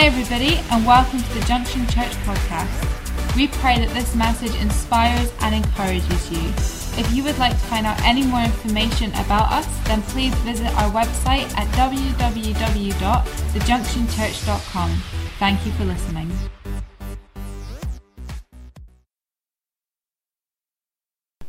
Hi, everybody, and welcome to the Junction Church podcast. We pray that this message inspires and encourages you. If you would like to find out any more information about us, then please visit our website at www.thejunctionchurch.com. Thank you for listening.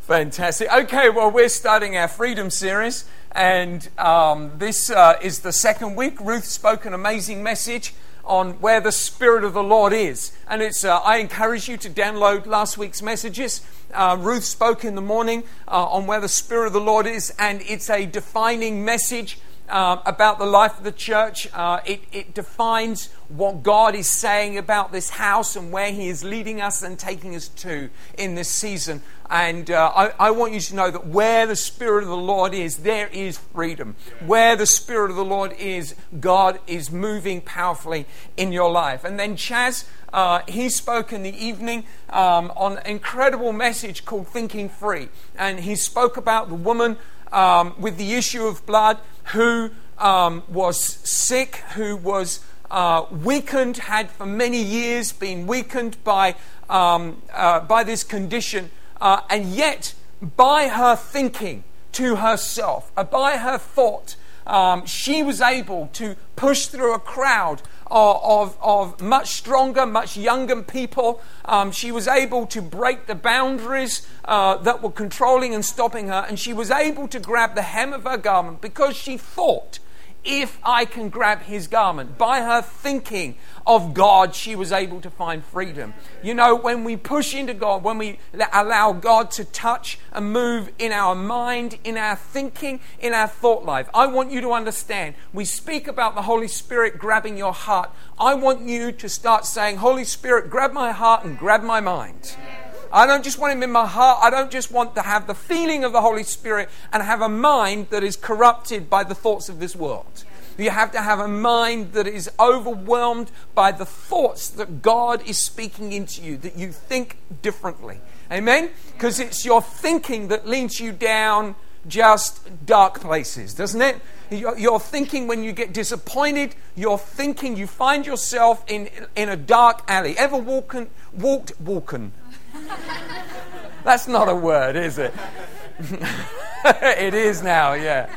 Fantastic. Okay, well, we're starting our Freedom series, and um, this uh, is the second week. Ruth spoke an amazing message on where the Spirit of the Lord is. And it's, uh, I encourage you to download last week's messages. Uh, Ruth spoke in the morning uh, on where the Spirit of the Lord is, and it's a defining message uh, about the life of the church. Uh, it, it, defines what God is saying about this house and where He is leading us and taking us to in this season. And uh, I, I, want you to know that where the Spirit of the Lord is, there is freedom. Where the Spirit of the Lord is, God is moving powerfully in your life. And then Chaz, uh, he spoke in the evening um, on an incredible message called Thinking Free. And he spoke about the woman um, with the issue of blood who um, was sick, who was uh, weakened, had for many years been weakened by, um, uh, by this condition, uh, and yet by her thinking to herself, uh, by her thought, um, she was able to push through a crowd of, of, much stronger, much younger people. Um, she was able to break the boundaries uh, that were controlling and stopping her, and she was able to grab the hem of her garment because she thought if I can grab his garment. By her thinking of God, she was able to find freedom. You know, when we push into God, when we allow God to touch and move in our mind, in our thinking, in our thought life, I want you to understand. We speak about the Holy Spirit grabbing your heart. I want you to start saying, Holy Spirit, grab my heart and grab my mind. I don't just want Him in my heart. I don't just want to have the feeling of the Holy Spirit and have a mind that is corrupted by the thoughts of this world. You have to have a mind that is overwhelmed by the thoughts that God is speaking into you, that you think differently. Amen? Because it's your thinking that leads you down just dark places, doesn't it? You're thinking when you get disappointed, you're thinking you find yourself in, in a dark alley. Ever walking, walked, walking, that's not a word, is it? it is now, yeah.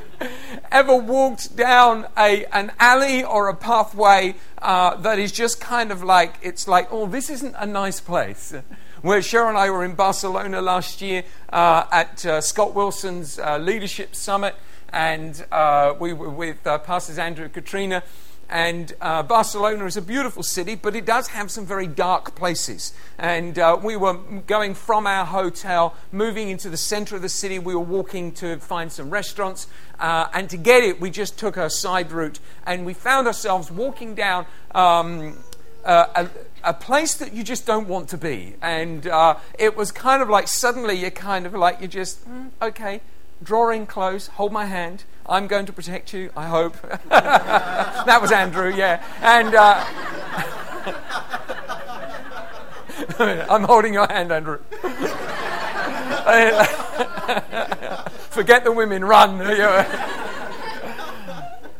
Ever walked down a, an alley or a pathway uh, that is just kind of like, it's like, oh, this isn't a nice place? Where Cheryl and I were in Barcelona last year uh, at uh, Scott Wilson's uh, Leadership Summit, and uh, we were with uh, Pastors Andrew and Katrina and uh, Barcelona is a beautiful city, but it does have some very dark places. And uh, we were going from our hotel, moving into the center of the city. We were walking to find some restaurants. Uh, and to get it, we just took a side route. And we found ourselves walking down um, a, a, place that you just don't want to be. And uh, it was kind of like suddenly you're kind of like, you're just, mm, okay, draw in close, hold my hand. I'm going to protect you, I hope. that was Andrew, yeah. And uh, I'm holding your hand, Andrew. Forget the women, run.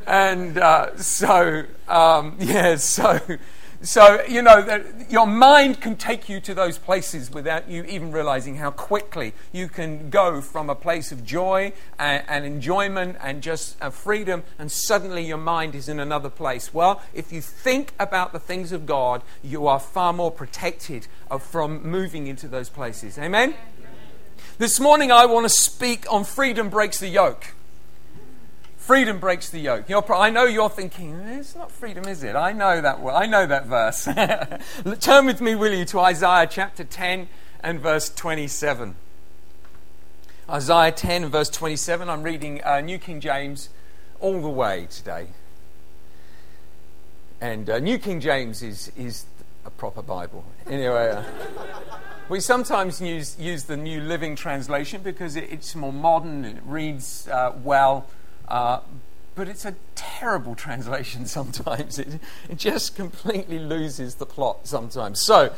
and uh, so, um, yeah, so so, you know, your mind can take you to those places without you even realizing how quickly you can go from a place of joy and, and enjoyment and just uh, freedom, and suddenly your mind is in another place. Well, if you think about the things of God, you are far more protected from moving into those places. Amen? This morning, I want to speak on freedom breaks the yoke. Freedom breaks the yoke. You're, I know you're thinking, it's not freedom, is it? I know that well. I know that verse. Turn with me, will you, to Isaiah chapter 10 and verse 27. Isaiah 10 and verse 27. I'm reading uh, New King James all the way today. And uh, New King James is, is a proper Bible. Anyway, uh, we sometimes use, use the New Living Translation because it, it's more modern, and it reads uh, well. Uh, but it's a terrible translation sometimes. It, it, just completely loses the plot sometimes. So,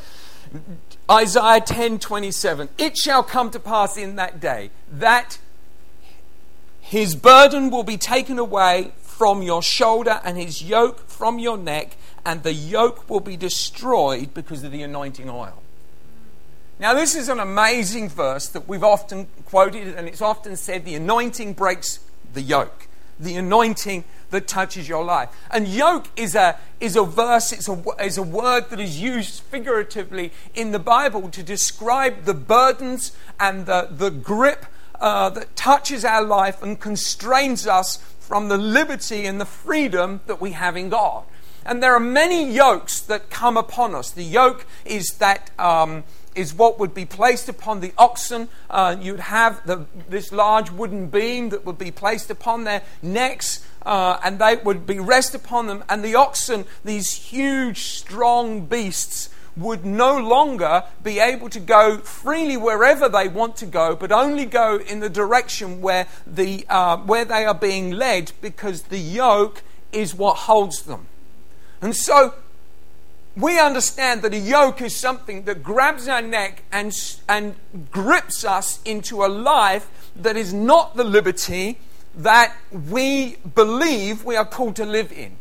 Isaiah 10:27, it shall come to pass in that day that his burden will be taken away from your shoulder and his yoke from your neck, and the yoke will be destroyed because of the anointing oil. Now, this is an amazing verse that we've often quoted, and it's often said the anointing breaks the yoke. The anointing that touches your life. And yoke is a, is a verse, it's a, is a word that is used figuratively in the Bible to describe the burdens and the, the grip uh, that touches our life and constrains us from the liberty and the freedom that we have in God. And there are many yokes that come upon us. The yoke is that. Um, is what would be placed upon the oxen. Uh, you'd have the, this large wooden beam that would be placed upon their necks, uh, and they would be rest upon them. And the oxen, these huge, strong beasts, would no longer be able to go freely wherever they want to go, but only go in the direction where, the, uh, where they are being led because the yoke is what holds them. And so we understand that a yoke is something that grabs our neck and, and grips us into a life that is not the liberty that we believe we are called to live in.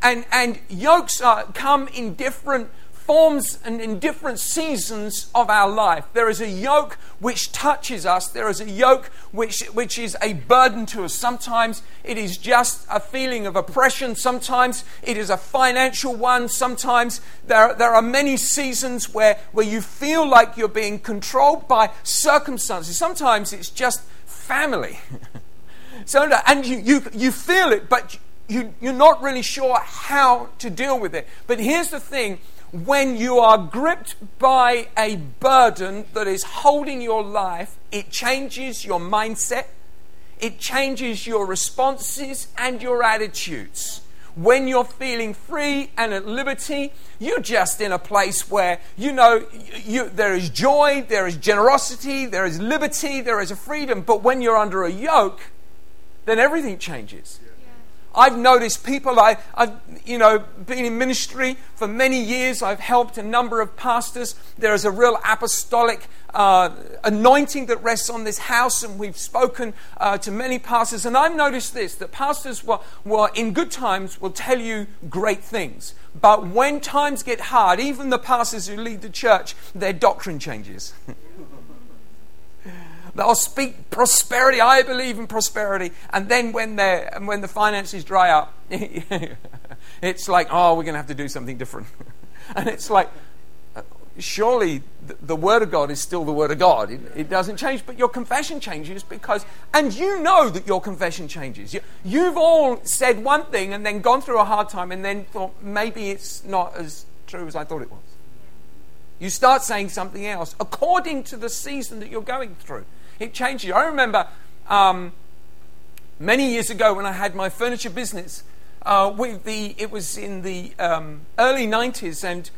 And, and yokes are, come in different forms and in different seasons of our life. There is a yoke which touches us, there is a yoke which, which is a burden to us. Sometimes it is just a feeling of oppression, sometimes it is a financial one, sometimes there, there are many seasons where, where you feel like you're being controlled by circumstances. Sometimes it's just family. so, and you, you, you feel it, but you, you're not really sure how to deal with it. But here's the thing when you are gripped by a burden that is holding your life, it changes your mindset, it changes your responses and your attitudes. When you're feeling free and at liberty, you're just in a place where you know you, there is joy, there is generosity, there is liberty, there is a freedom. But when you're under a yoke, then everything changes. I've noticed people, I, have you know, been in ministry for many years. I've helped a number of pastors. There is a real apostolic uh, anointing that rests on this house, and we've spoken uh, to many pastors. And I've noticed this that pastors, will, will, in good times, will tell you great things. But when times get hard, even the pastors who lead the church, their doctrine changes. They'll speak prosperity. I believe in prosperity. And then when, when the finances dry up, it's like, oh, we're going to have to do something different. and it's like, uh, surely the, Word of God is still the Word of God. It, it, doesn't change, but your confession changes because, and you know that your confession changes. You, you've all said one thing and then gone through a hard time and then thought, maybe it's not as true as I thought it was. You start saying something else according to the season that you're going through it changes you. I remember um, many years ago when I had my furniture business, uh, the, it was in the um, early 90s, and,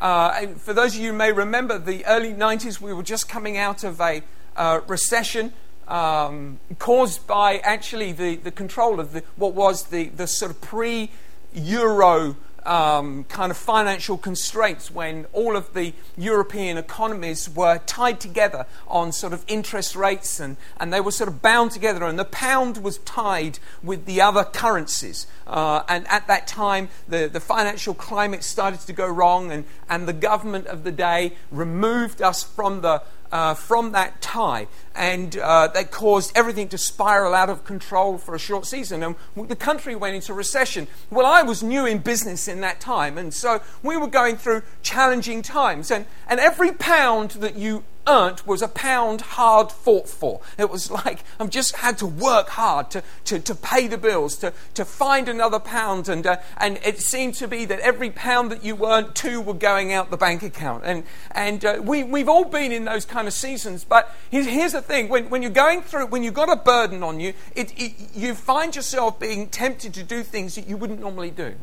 uh, and, for those of you who may remember, the early 90s, we were just coming out of a uh, recession. Um, caused by actually the, the control of the, what was the, the sort of pre Euro um, kind of financial constraints when all of the European economies were tied together on sort of interest rates and, and they were sort of bound together, and the pound was tied with the other currencies. Uh, and at that time, the, the financial climate started to go wrong, and, and the government of the day removed us from the uh, from that tie, and uh, that caused everything to spiral out of control for a short season. And the country went into recession. Well, I was new in business in that time, and so we were going through challenging times. And, and every pound that you earned was a pound hard fought for. It was like I've just had to work hard to, to, to pay the bills, to, to find another pound. And, uh, and it seemed to be that every pound that you earned, two were going out the bank account. And, and uh, we, we've all been in those kind of seasons. But here's, the thing when, when you're going through, when you've got a burden on you, it, it, you find yourself being tempted to do things that you wouldn't normally do.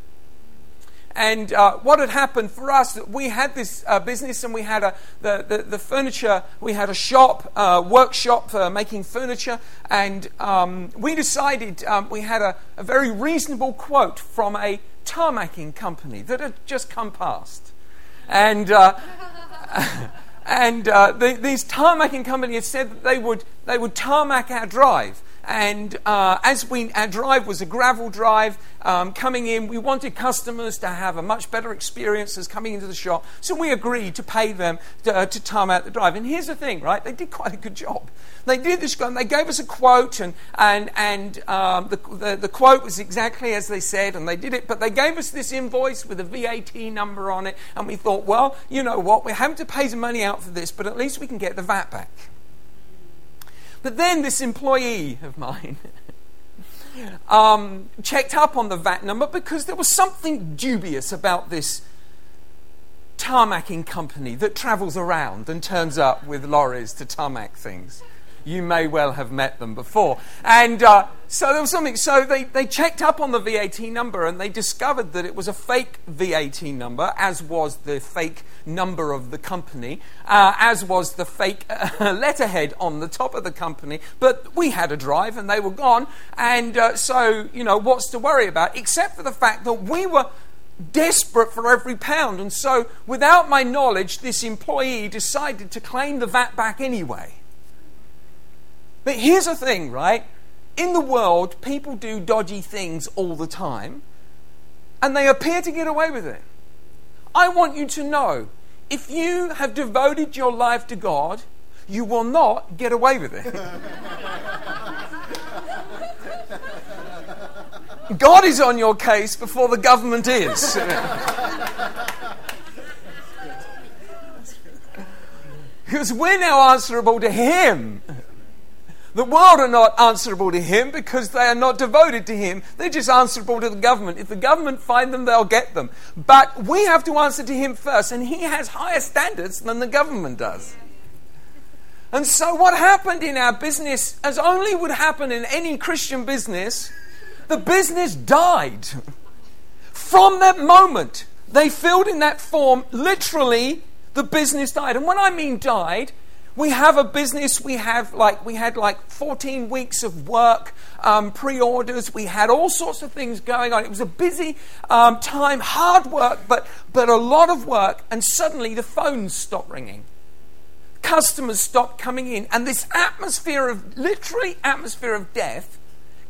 And uh, what had happened for us, we had this uh, business and we had a, the, the, the, furniture, we had a shop, uh, workshop for making furniture. And um, we decided um, we had a, a, very reasonable quote from a tarmacking company that had just come past. And, uh, and uh, the, these tarmacking companies had said that they would, they would tarmac our drive. And uh, as we, our drive was a gravel drive um, coming in, we wanted customers to have a much better experience as coming into the shop. So we agreed to pay them to, uh, to time out the drive. And here's the thing, right? They did quite a good job. They did this, and they gave us a quote, and, and, and um, the, the, the quote was exactly as they said, and they did it. But they gave us this invoice with a VAT number on it, and we thought, well, you know what? We're having to pay some money out for this, but at least we can get the VAT back. But then this employee of mine um, checked up on the VAT number because there was something dubious about this tarmacking company that travels around and turns up with lorries to tarmac things. You may well have met them before. And uh, so there was something. So they, they checked up on the VAT number and they discovered that it was a fake VAT number, as was the fake number of the company, uh, as was the fake uh, letterhead on the top of the company. But we had a drive and they were gone. And uh, so, you know, what's to worry about? Except for the fact that we were desperate for every pound. And so, without my knowledge, this employee decided to claim the VAT back anyway. But here's the thing, right? In the world, people do dodgy things all the time, and they appear to get away with it. I want you to know if you have devoted your life to God, you will not get away with it. God is on your case before the government is. because we're now answerable to Him. The world are not answerable to him because they are not devoted to him. They're just answerable to the government. If the government find them, they'll get them. But we have to answer to him first, and he has higher standards than the government does. And so, what happened in our business, as only would happen in any Christian business, the business died. From that moment, they filled in that form, literally, the business died. And when I mean died, we have a business, we have like, we had like 14 weeks of work, um, pre orders, we had all sorts of things going on. It was a busy um, time, hard work, but, but a lot of work, and suddenly the phones stopped ringing. Customers stopped coming in, and this atmosphere of, literally, atmosphere of death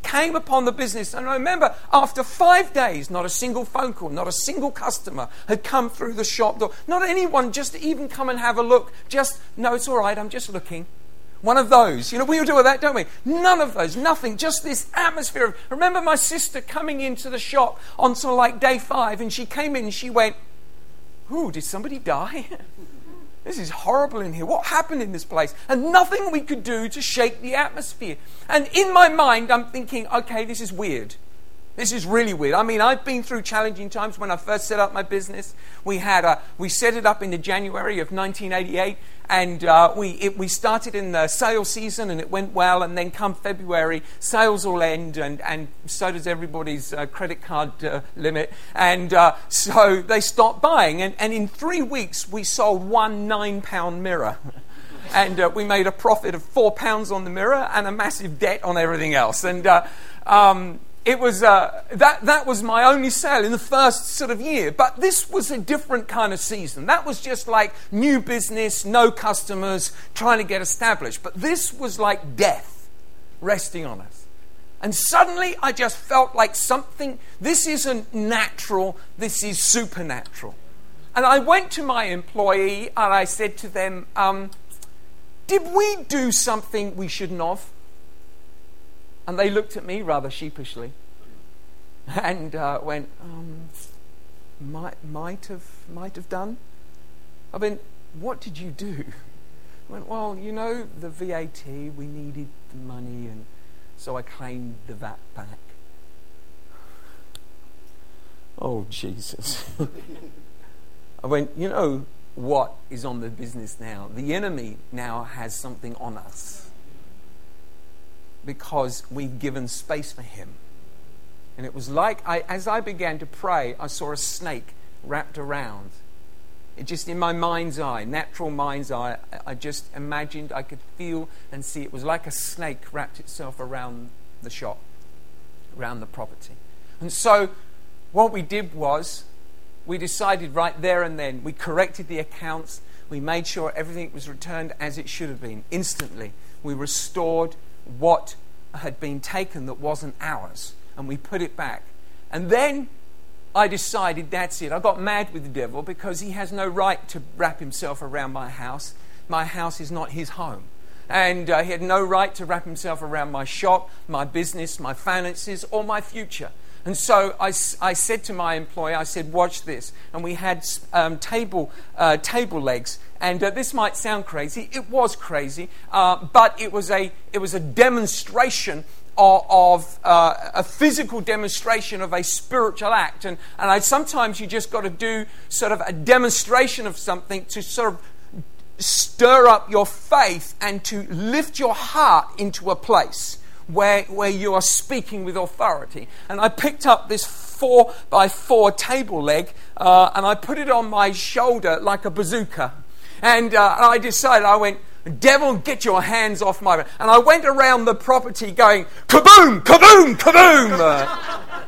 came upon the business. And I remember after five days, not a single phone call, not a single customer had come through the shop door. Not anyone just to even come and have a look. Just, no, it's all right, I'm just looking. One of those. You know, we all do with that, don't we? None of those. Nothing. Just this atmosphere of. Remember my sister coming into the shop on sort of like day five, and she came in and she went, Ooh, did somebody die? This is horrible in here. What happened in this place? And nothing we could do to shake the atmosphere. And in my mind, I'm thinking, okay, this is weird. This is really weird. I mean, I've been through challenging times when I first set up my business. We had a, we set it up in the January of 1988, and uh, we, it, we started in the sales season and it went well. And then come February, sales will end, and, and so does everybody's uh, credit card uh, limit. And uh, so they stopped buying. And, and in three weeks, we sold one nine pound mirror. and uh, we made a profit of four pounds on the mirror and a massive debt on everything else. And uh, um, it was uh, that that was my only sale in the first sort of year. But this was a different kind of season. That was just like new business no customers trying to get established. But this was like death resting on us. And suddenly i just felt like something this isn't natural this is supernatural. And i went to my employee and i said to them um, did we do something we shouldn't have and they looked at me rather sheepishly and uh, went, um, might, might, have, might have done. I mean, what did you do? I went, well, you know, the VAT, we needed the money, and so I claimed the VAT back. Oh, Jesus. I went, you know what is on the business now? The enemy now has something on us because we've given space for him. And it was like, I, as I began to pray, I saw a snake wrapped around. It just in my mind's eye, natural mind's eye, I just imagined I could feel and see. It was like a snake wrapped itself around the shop, around the property. And so, what we did was, we decided right there and then, we corrected the accounts, we made sure everything was returned as it should have been instantly. We restored what had been taken that wasn't ours, and we put it back. And then I decided that's it. I got mad with the devil because he has no right to wrap himself around my house. My house is not his home. And uh, he had no right to wrap himself around my shop, my business, my finances, or my future. And so I, I said to my employer, I said, watch this. And we had um, table, uh, table legs. And uh, this might sound crazy. It was crazy. Uh, but it was, a, it was a demonstration of, of uh, a physical demonstration of a spiritual act. And, and I, sometimes you just got to do sort of a demonstration of something to sort of stir up your faith and to lift your heart into a place where, where you are speaking with authority. And I picked up this four by four table leg uh, and I put it on my shoulder like a bazooka. And uh, I decided, I went, Devil, get your hands off my. And I went around the property going, kaboom, kaboom, kaboom.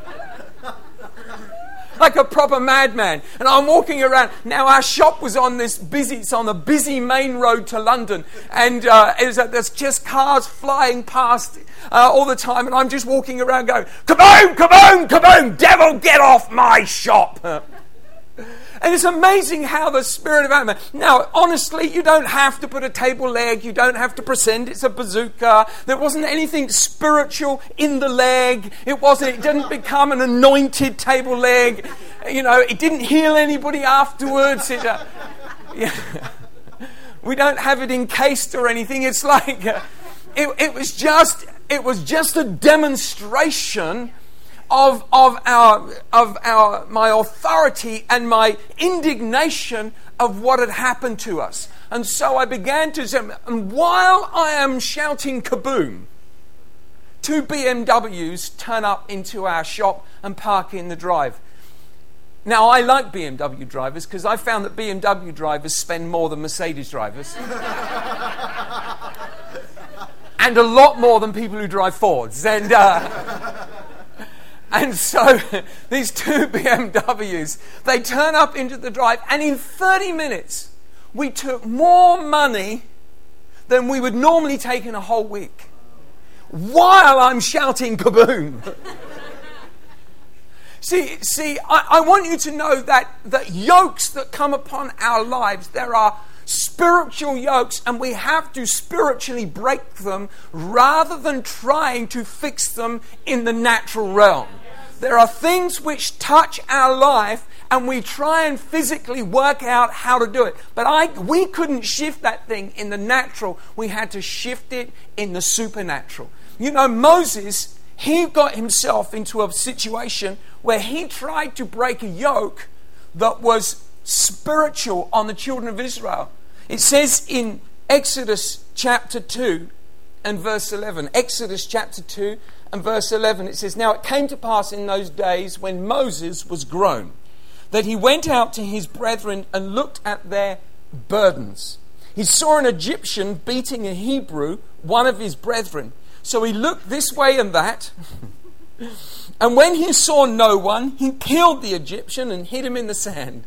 like a proper madman. And I'm walking around. Now, our shop was on this busy, it's on the busy main road to London. And uh, there's just cars flying past uh, all the time. And I'm just walking around going, kaboom, kaboom, kaboom, devil, get off my shop. And it's amazing how the spirit of Ant-Man. Now, honestly, you don't have to put a table leg. You don't have to pretend it's a bazooka. There wasn't anything spiritual in the leg. It wasn't. It didn't become an anointed table leg. You know, it didn't heal anybody afterwards. It, uh, yeah. We don't have it encased or anything. It's like uh, it, it was just. It was just a demonstration of, of, our, of our, my authority and my indignation of what had happened to us. And so I began to say, and while I am shouting kaboom, two BMWs turn up into our shop and park in the drive. Now, I like BMW drivers because I found that BMW drivers spend more than Mercedes drivers. and a lot more than people who drive Fords. And. Uh, and so these two BMWs, they turn up into the drive, and in 30 minutes, we took more money than we would normally take in a whole week. While I'm shouting kaboom. see, see, I, I want you to know that, that yokes that come upon our lives, there are spiritual yokes, and we have to spiritually break them rather than trying to fix them in the natural realm. There are things which touch our life and we try and physically work out how to do it. But I, we couldn't shift that thing in the natural. We had to shift it in the supernatural. You know, Moses, he got himself into a situation where he tried to break a yoke that was spiritual on the children of Israel. It says in Exodus chapter 2 and verse 11. Exodus chapter 2 and verse 11, it says, Now it came to pass in those days when Moses was grown, that he went out to his brethren and looked at their burdens. He saw an Egyptian beating a Hebrew, one of his brethren. So he looked this way and that. and when he saw no one, he killed the Egyptian and hid him in the sand.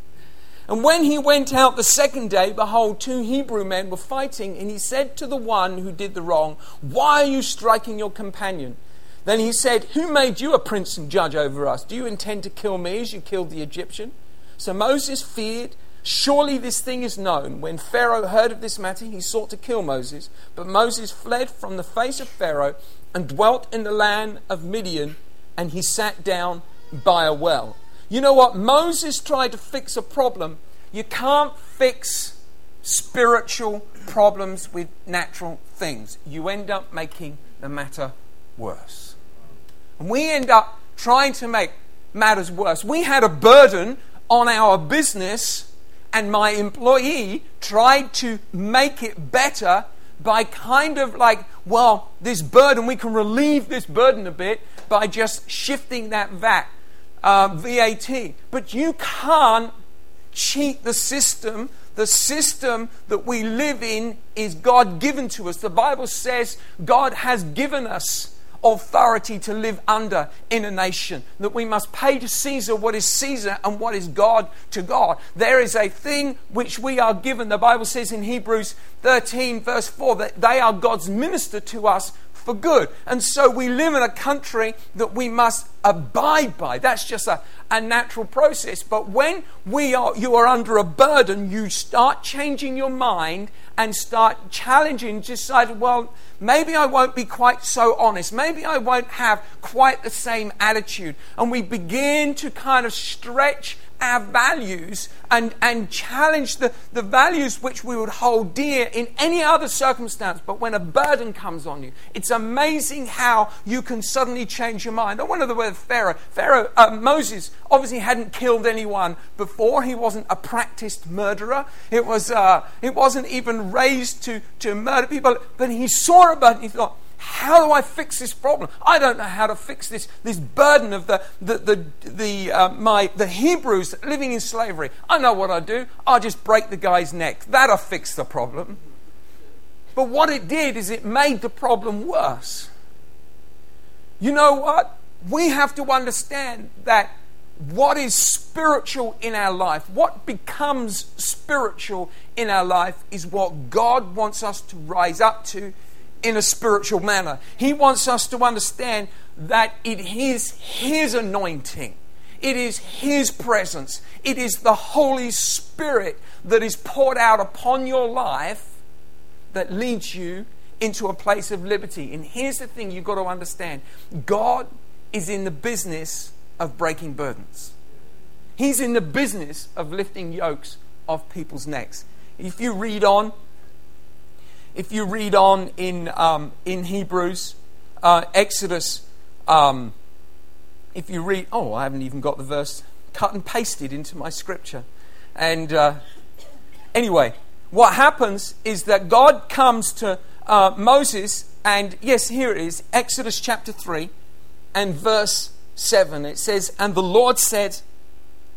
And when he went out the second day, behold, two Hebrew men were fighting, and he said to the one who did the wrong, Why are you striking your companion? Then he said, Who made you a prince and judge over us? Do you intend to kill me as you killed the Egyptian? So Moses feared. Surely this thing is known. When Pharaoh heard of this matter, he sought to kill Moses. But Moses fled from the face of Pharaoh and dwelt in the land of Midian, and he sat down by a well. You know what? Moses tried to fix a problem. You can't fix spiritual problems with natural things. You end up making the matter worse. And we end up trying to make matters worse. We had a burden on our business, and my employee tried to make it better by kind of like, well, this burden, we can relieve this burden a bit by just shifting that VAT, uh, VAT. But you can't cheat the system. The system that we live in is God given to us. The Bible says God has given us authority to live under in a nation. That we must pay to Caesar what is Caesar and what is God to God. There is a thing which we are given. The Bible says in Hebrews 13, verse 4, that they are God's minister to us for good. And so we live in a country that we must abide by. That's just a, a natural process. But when we are, you are under a burden, you start changing your mind and start challenging, decide, well, maybe I won't be quite so honest. Maybe I won't have quite the same attitude. And we begin to kind of stretch our values and, and challenge the, the values which we would hold dear in any other circumstance. But when a burden comes on you, it's amazing how you can suddenly change your mind. I wonder the word Pharaoh. Pharaoh, uh, Moses obviously hadn't killed anyone before. He wasn't a practiced murderer. It, was, uh, it wasn't even raised to, to murder people. But he saw a burden. He thought, how do I fix this problem? I don't know how to fix this, this burden of the, the, the, the, uh, my, the Hebrews living in slavery. I know what I do. I'll just break the guy's neck. That'll fix the problem. But what it did is it made the problem worse. You know what? We have to understand that what is spiritual in our life, what becomes spiritual in our life, is what God wants us to rise up to in a spiritual manner. He wants us to understand that it is His anointing, it is His presence, it is the Holy Spirit that is poured out upon your life that leads you into a place of liberty. And here's the thing you've got to understand God is in the business of breaking burdens. He's in the business of lifting yokes off people's necks. If you read on if you read on in, um, in Hebrews, uh, Exodus, um, if you read, oh, I haven't even got the verse cut and pasted into my scripture. And uh, anyway, what happens is that God comes to uh, Moses, and yes, here it is Exodus chapter 3 and verse 7. It says, And the Lord said,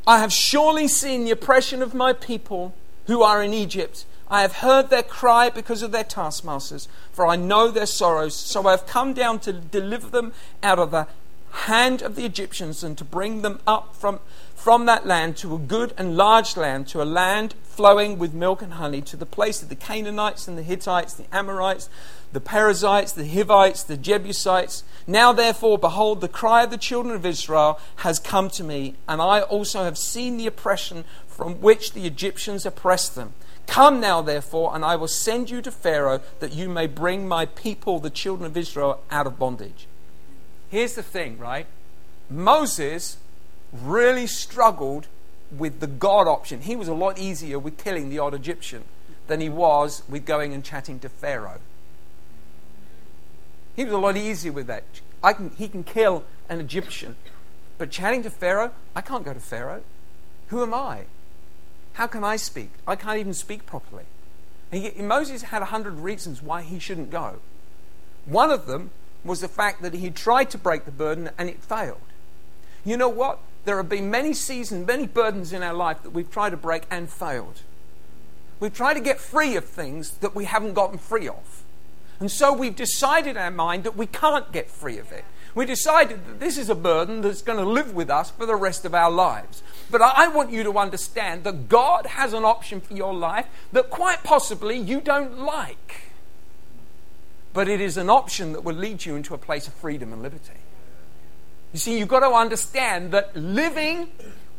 I have surely seen the oppression of my people who are in Egypt I have heard their cry because of their taskmasters, for I know their sorrows. So I have come down to deliver them out of the hand of the Egyptians and to bring them up from, from that land to a good and large land, to a land flowing with milk and honey, to the place of the Canaanites and the Hittites, the Amorites, the Perizzites, the Hivites, the Jebusites. Now, therefore, behold, the cry of the children of Israel has come to me, and I also have seen the oppression from which the Egyptians oppressed them. Come now, therefore, and I will send you to Pharaoh that you may bring my people, the children of Israel, out of bondage. Here's the thing, right? Moses really struggled with the God option. He was a lot easier with killing the odd Egyptian than he was with going and chatting to Pharaoh. He was a lot easier with that. I can, he can kill an Egyptian. But chatting to Pharaoh, I can't go to Pharaoh. Who am I? How can I speak? I can't even speak properly. He, Moses had a hundred reasons why he shouldn't go. One of them was the fact that he tried to break the burden and it failed. You know what? There have been many seasons, many burdens in our life that we've tried to break and failed. We've tried to get free of things that we haven't gotten free of. And so we've decided in our mind that we can't get free of it. We decided that this is a burden that's going to live with us for the rest of our lives. But I want you to understand that God has an option for your life that quite possibly you don't like. But it is an option that will lead you into a place of freedom and liberty. You see, you've got to understand that living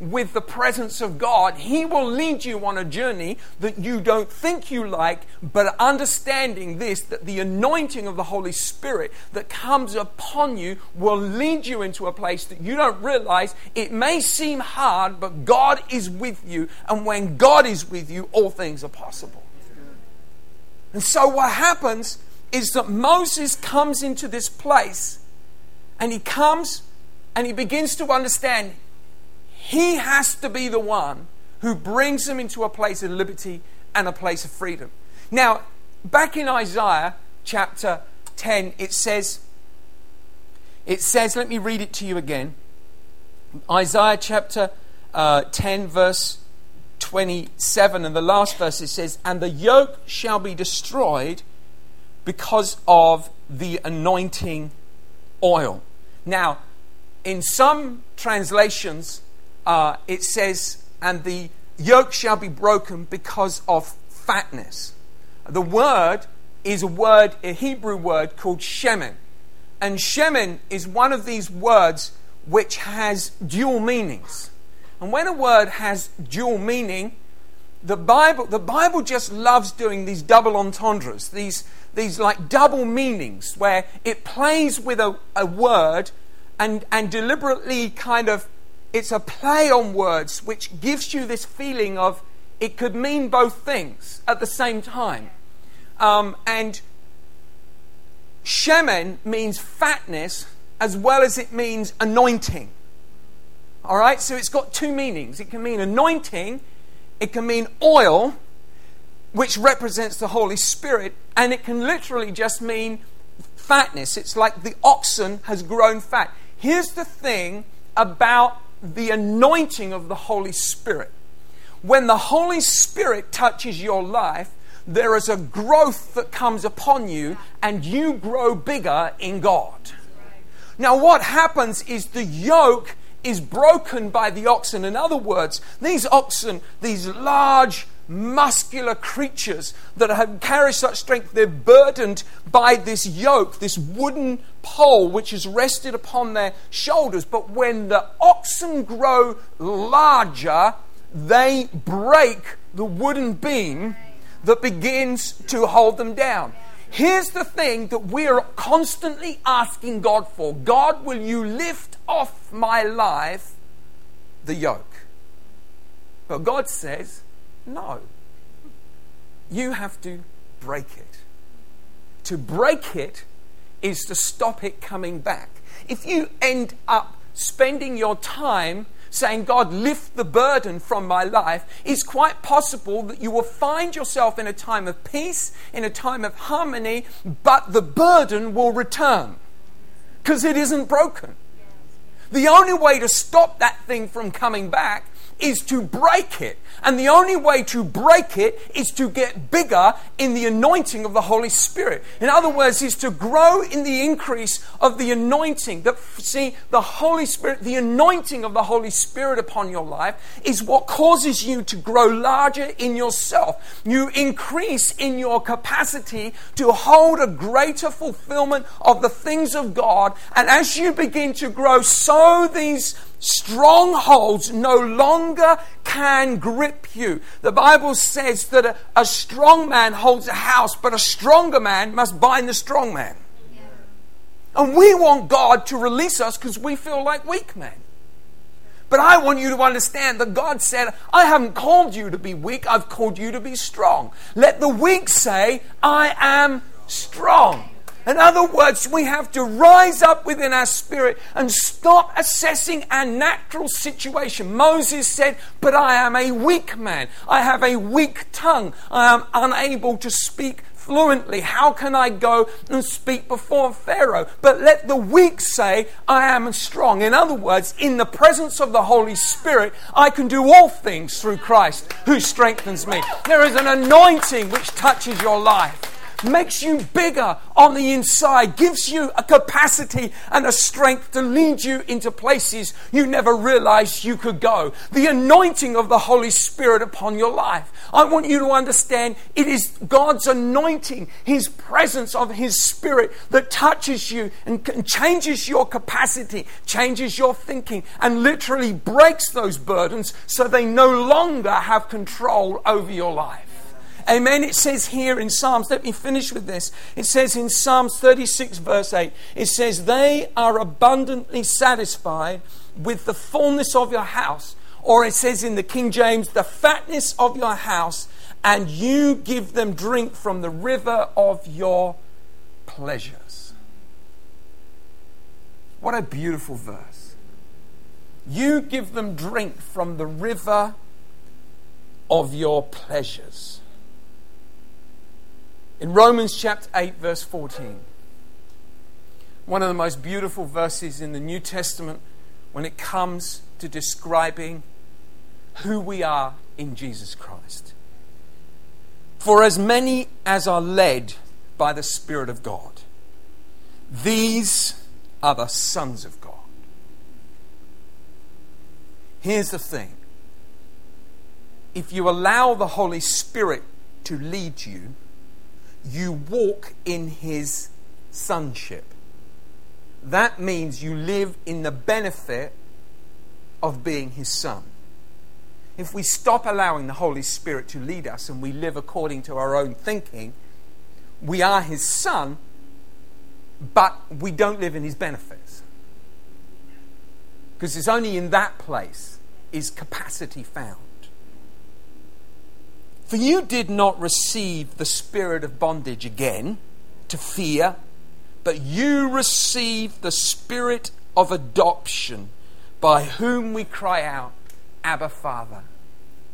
with the presence of God, He will lead you on a journey that you don't think you like, but understanding this, that the anointing of the Holy Spirit that comes upon you will lead you into a place that you don't realize. It may seem hard, but God is with you. And when God is with you, all things are possible. And so what happens is that Moses comes into this place and he comes and he begins to understand he has to be the one who brings them into a place of liberty and a place of freedom. Now, back in Isaiah chapter 10, it says, it says, let me read it to you again. Isaiah chapter uh, 10, verse 27, and the last verse it says, And the yoke shall be destroyed because of the anointing oil. Now, in some translations, uh, it says, and the yoke shall be broken because of fatness. The word is a word, a Hebrew word called shemen. And shemen is one of these words which has dual meanings. And when a word has dual meaning, the Bible, the Bible just loves doing these double entendres, these, these like double meanings, where it plays with a, a word and, and deliberately kind of, it's a play on words which gives you this feeling of it could mean both things at the same time. Um, and shemen means fatness as well as it means anointing. All right, so it's got two meanings. It can mean anointing, it can mean oil, which represents the Holy Spirit, and it can literally just mean fatness. It's like the oxen has grown fat. Here's the thing about the anointing of the Holy Spirit. When the Holy Spirit touches your life, there is a growth that comes upon you, and you grow bigger in God. Now, what happens is the yoke is broken by the oxen. In other words, these oxen, these large, muscular creatures that have, carry such strength, they're burdened by this yoke, this wooden pole which is rested upon their shoulders. But when the oxen grow larger, they break the wooden beam that begins to hold them down. Here's the thing that we're constantly asking God for God, will you lift off my life the yoke? But God says, no. You have to break it. To break it is to stop it coming back. If you end up spending your time saying, God, lift the burden from my life, it's quite possible that you will find yourself in a time of peace, in a time of harmony, but the burden will return because it isn't broken. The only way to stop that thing from coming back is to break it. And the only way to break it is to get bigger in the anointing of the Holy Spirit. In other words, is to grow in the increase of the anointing. That see, the Holy Spirit, the anointing of the Holy Spirit upon your life is what causes you to grow larger in yourself. You increase in your capacity to hold a greater fulfillment of the things of God. And as you begin to grow, so these strongholds no longer can grip you. The Bible says that a, a, strong man holds a house, but a stronger man must bind the strong man. And we want God to release us because we feel like weak men. But I want you to understand that God said, I haven't called you to be weak, I've called you to be strong. Let the weak say, I am strong. In other words, we have to rise up within our spirit and stop assessing our natural situation. Moses said, But I am a weak man. I have a weak tongue. I am unable to speak fluently. How can I go and speak before Pharaoh? But let the weak say, I am strong. In other words, in the presence of the Holy Spirit, I can do all things through Christ who strengthens me. There is an anointing which touches your life makes you bigger on the inside, gives you a capacity and a strength to lead you into places you never realized you could go. The anointing of the Holy Spirit upon your life. I want you to understand it is God's anointing, His presence of His Spirit that touches you and changes your capacity, changes your thinking, and literally breaks those burdens so they no longer have control over your life. Amen. It says here in Psalms, let me finish with this. It says in Psalms 36, verse 8, it says, They are abundantly satisfied with the fullness of your house. Or it says in the King James, the fatness of your house, and you give them drink from the river of your pleasures. What a beautiful verse. You give them drink from the river of your pleasures. In Romans chapter 8, verse 14, one of the most beautiful verses in the New Testament when it comes to describing who we are in Jesus Christ. For as many as are led by the Spirit of God, these are the sons of God. Here's the thing if you allow the Holy Spirit to lead you, you walk in his sonship. That means you live in the benefit of being his son. If we stop allowing the Holy Spirit to lead us and we live according to our own thinking, we are his son, but we don't live in his benefits. Because it's only in that place is capacity found. For you did not receive the spirit of bondage again to fear, but you received the spirit of adoption by whom we cry out, Abba Father,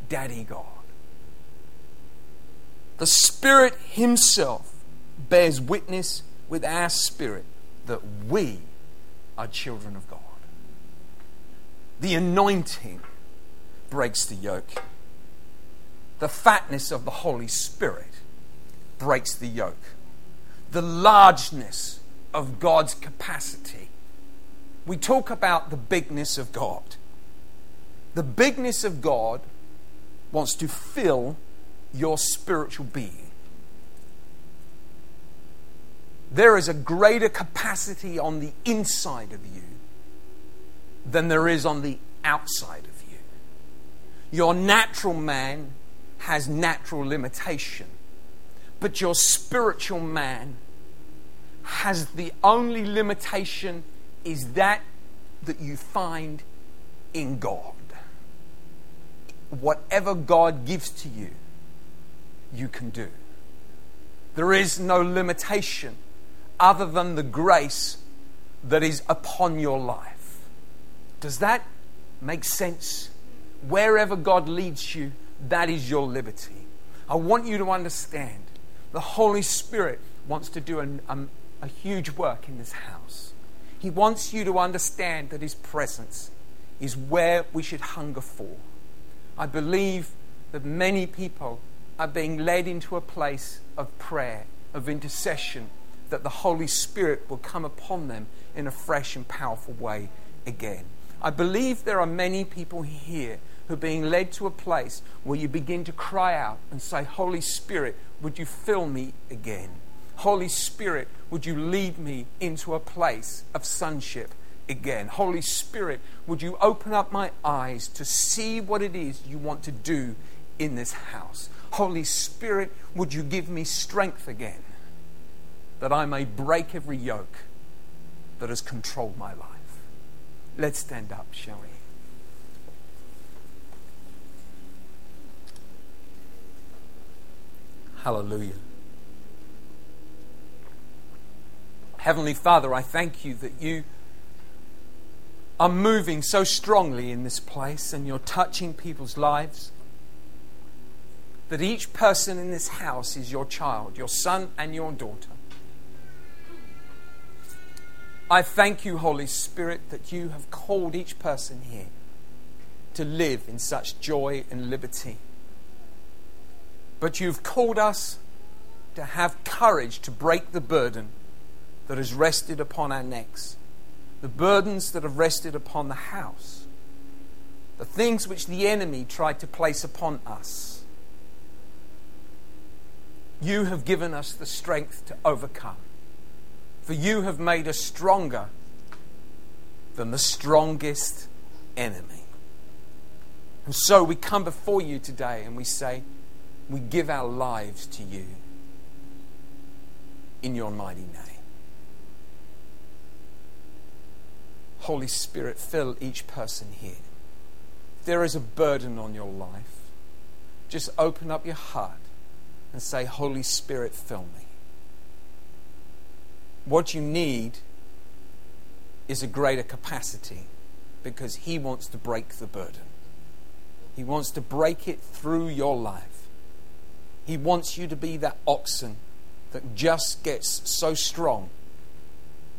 Daddy God. The Spirit Himself bears witness with our spirit that we are children of God. The anointing breaks the yoke the fatness of the Holy Spirit breaks the yoke. The largeness of God's capacity. We talk about the bigness of God. The bigness of God wants to fill your spiritual being. There is a greater capacity on the inside of you than there is on the outside of you. Your natural man has natural limitation. But your spiritual man has the only limitation is that that you find in God. Whatever God gives to you, you can do. There is no limitation other than the grace that is upon your life. Does that make sense? Wherever God leads you, that is your liberty. I want you to understand the Holy Spirit wants to do a, a, a huge work in this house. He wants you to understand that His presence is where we should hunger for. I believe that many people are being led into a place of prayer, of intercession, that the Holy Spirit will come upon them in a fresh and powerful way again. I believe there are many people here who are being led to a place where you begin to cry out and say, Holy Spirit, would you fill me again? Holy Spirit, would you lead me into a place of sonship again? Holy Spirit, would you open up my eyes to see what it is you want to do in this house? Holy Spirit, would you give me strength again that I may break every yoke that has controlled my life? Let's stand up, shall we? Hallelujah. Heavenly Father, I thank you that you are moving so strongly in this place and you're touching people's lives. That each person in this house is your child, your son and your daughter. I thank you, Holy Spirit, that you have called each person here to live in such joy and liberty. But you've called us to have courage to break the burden that has rested upon our necks, the burdens that have rested upon the house, the things which the enemy tried to place upon us. You have given us the strength to overcome, for you have made us stronger than the strongest enemy. And so we come before you today and we say, we give our lives to you in your mighty name. Holy Spirit, fill each person here. If there is a burden on your life, just open up your heart and say, Holy Spirit, fill me. What you need is a greater capacity because He wants to break the burden. He wants to break it through your life. He wants you to be that oxen that just gets so strong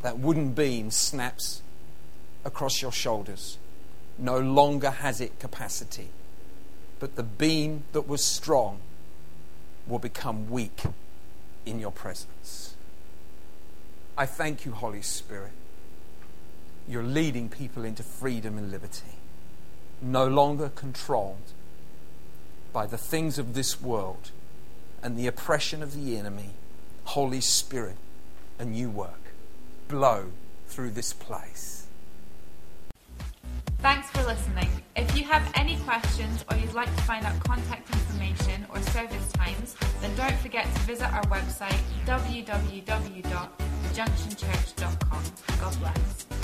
that wooden beam snaps across your shoulders. No longer has it capacity. But the beam that was strong will become weak in your presence. I thank you, Holy Spirit. You're leading people into freedom and liberty, no longer controlled by the things of this world and the oppression of the enemy, Holy Spirit, a new work. Blow through this place. Thanks for listening. If you have any questions or you'd like to find out contact information or service times, then don't forget to visit our website www.thejunctionchurch.com. God bless.